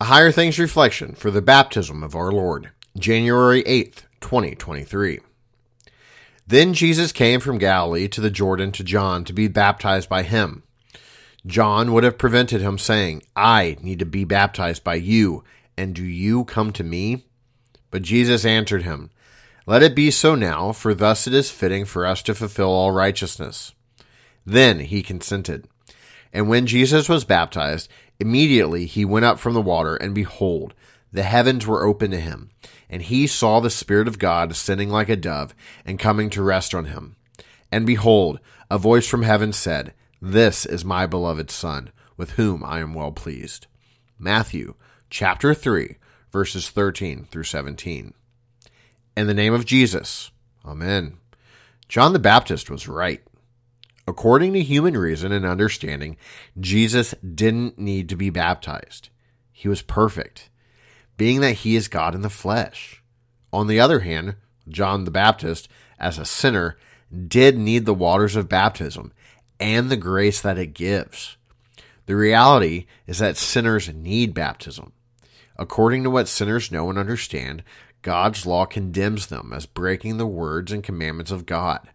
A Higher Things Reflection for the Baptism of Our Lord, January 8th, 2023. Then Jesus came from Galilee to the Jordan to John to be baptized by him. John would have prevented him, saying, I need to be baptized by you, and do you come to me? But Jesus answered him, Let it be so now, for thus it is fitting for us to fulfill all righteousness. Then he consented. And when Jesus was baptized, immediately he went up from the water, and behold, the heavens were opened to him, and he saw the Spirit of God ascending like a dove, and coming to rest on him. And behold, a voice from heaven said, This is my beloved Son, with whom I am well pleased. Matthew chapter 3, verses 13 through 17. In the name of Jesus, Amen. John the Baptist was right. According to human reason and understanding, Jesus didn't need to be baptized. He was perfect, being that he is God in the flesh. On the other hand, John the Baptist, as a sinner, did need the waters of baptism and the grace that it gives. The reality is that sinners need baptism. According to what sinners know and understand, God's law condemns them as breaking the words and commandments of God.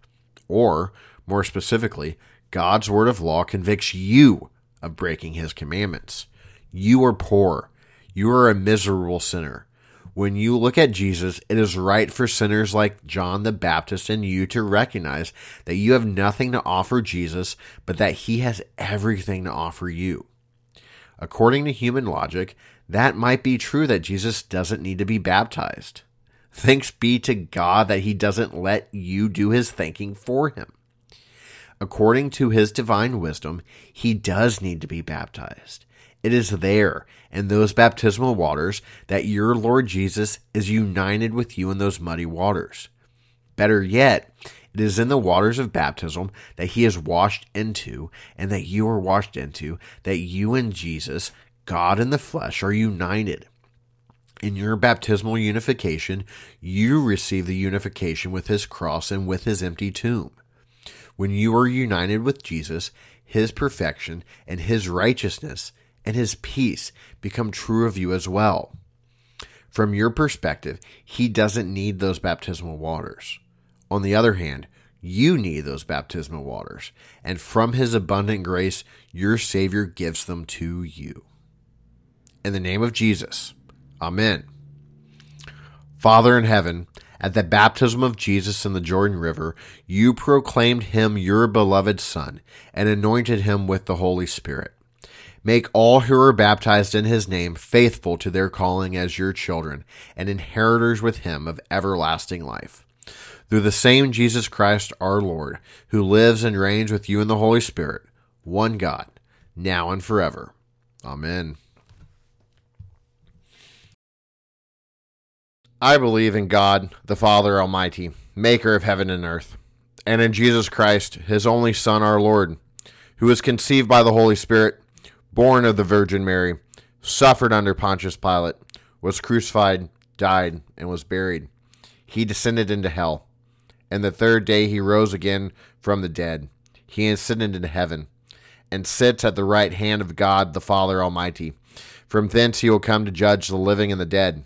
Or, more specifically, God's word of law convicts you of breaking his commandments. You are poor. You are a miserable sinner. When you look at Jesus, it is right for sinners like John the Baptist and you to recognize that you have nothing to offer Jesus, but that he has everything to offer you. According to human logic, that might be true that Jesus doesn't need to be baptized. Thanks be to God that he doesn't let you do his thinking for him. According to his divine wisdom, he does need to be baptized. It is there, in those baptismal waters, that your Lord Jesus is united with you in those muddy waters. Better yet, it is in the waters of baptism that he is washed into, and that you are washed into, that you and Jesus, God in the flesh, are united. In your baptismal unification, you receive the unification with his cross and with his empty tomb. When you are united with Jesus, his perfection and his righteousness and his peace become true of you as well. From your perspective, he doesn't need those baptismal waters. On the other hand, you need those baptismal waters, and from his abundant grace, your Savior gives them to you. In the name of Jesus, Amen. Father in heaven, at the baptism of Jesus in the Jordan River, you proclaimed him your beloved Son and anointed him with the Holy Spirit. Make all who are baptized in his name faithful to their calling as your children and inheritors with him of everlasting life. Through the same Jesus Christ our Lord, who lives and reigns with you in the Holy Spirit, one God, now and forever. Amen. I believe in God, the Father Almighty, maker of heaven and earth, and in Jesus Christ, his only Son, our Lord, who was conceived by the Holy Spirit, born of the Virgin Mary, suffered under Pontius Pilate, was crucified, died, and was buried. He descended into hell. And the third day he rose again from the dead. He ascended into heaven, and sits at the right hand of God the Father Almighty. From thence he will come to judge the living and the dead.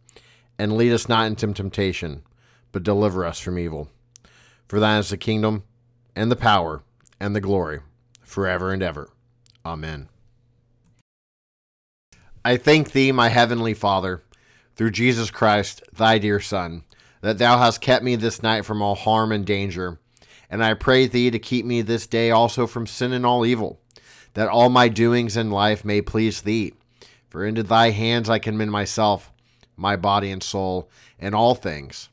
and lead us not into temptation, but deliver us from evil. For thine is the kingdom, and the power, and the glory, forever and ever. Amen. I thank thee, my heavenly Father, through Jesus Christ, thy dear Son, that thou hast kept me this night from all harm and danger. And I pray thee to keep me this day also from sin and all evil, that all my doings in life may please thee. For into thy hands I commend myself my body and soul, and all things.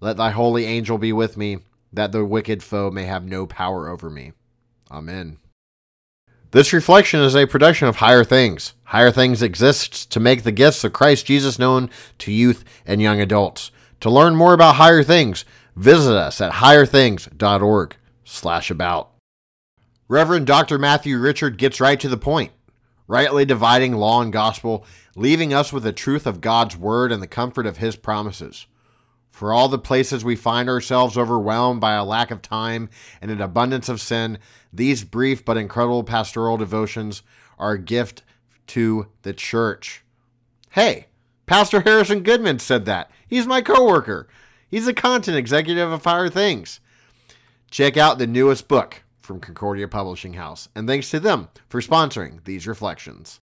Let thy holy angel be with me, that the wicked foe may have no power over me. Amen. This reflection is a production of Higher Things. Higher Things exists to make the gifts of Christ Jesus known to youth and young adults. To learn more about Higher Things, visit us at higherthings.org slash about. Reverend Dr. Matthew Richard gets right to the point, rightly dividing law and gospel, leaving us with the truth of God's word and the comfort of his promises. For all the places we find ourselves overwhelmed by a lack of time and an abundance of sin, these brief but incredible pastoral devotions are a gift to the church. Hey, Pastor Harrison Goodman said that. He's my coworker. He's the content executive of Higher Things. Check out the newest book from Concordia Publishing House, and thanks to them for sponsoring these reflections.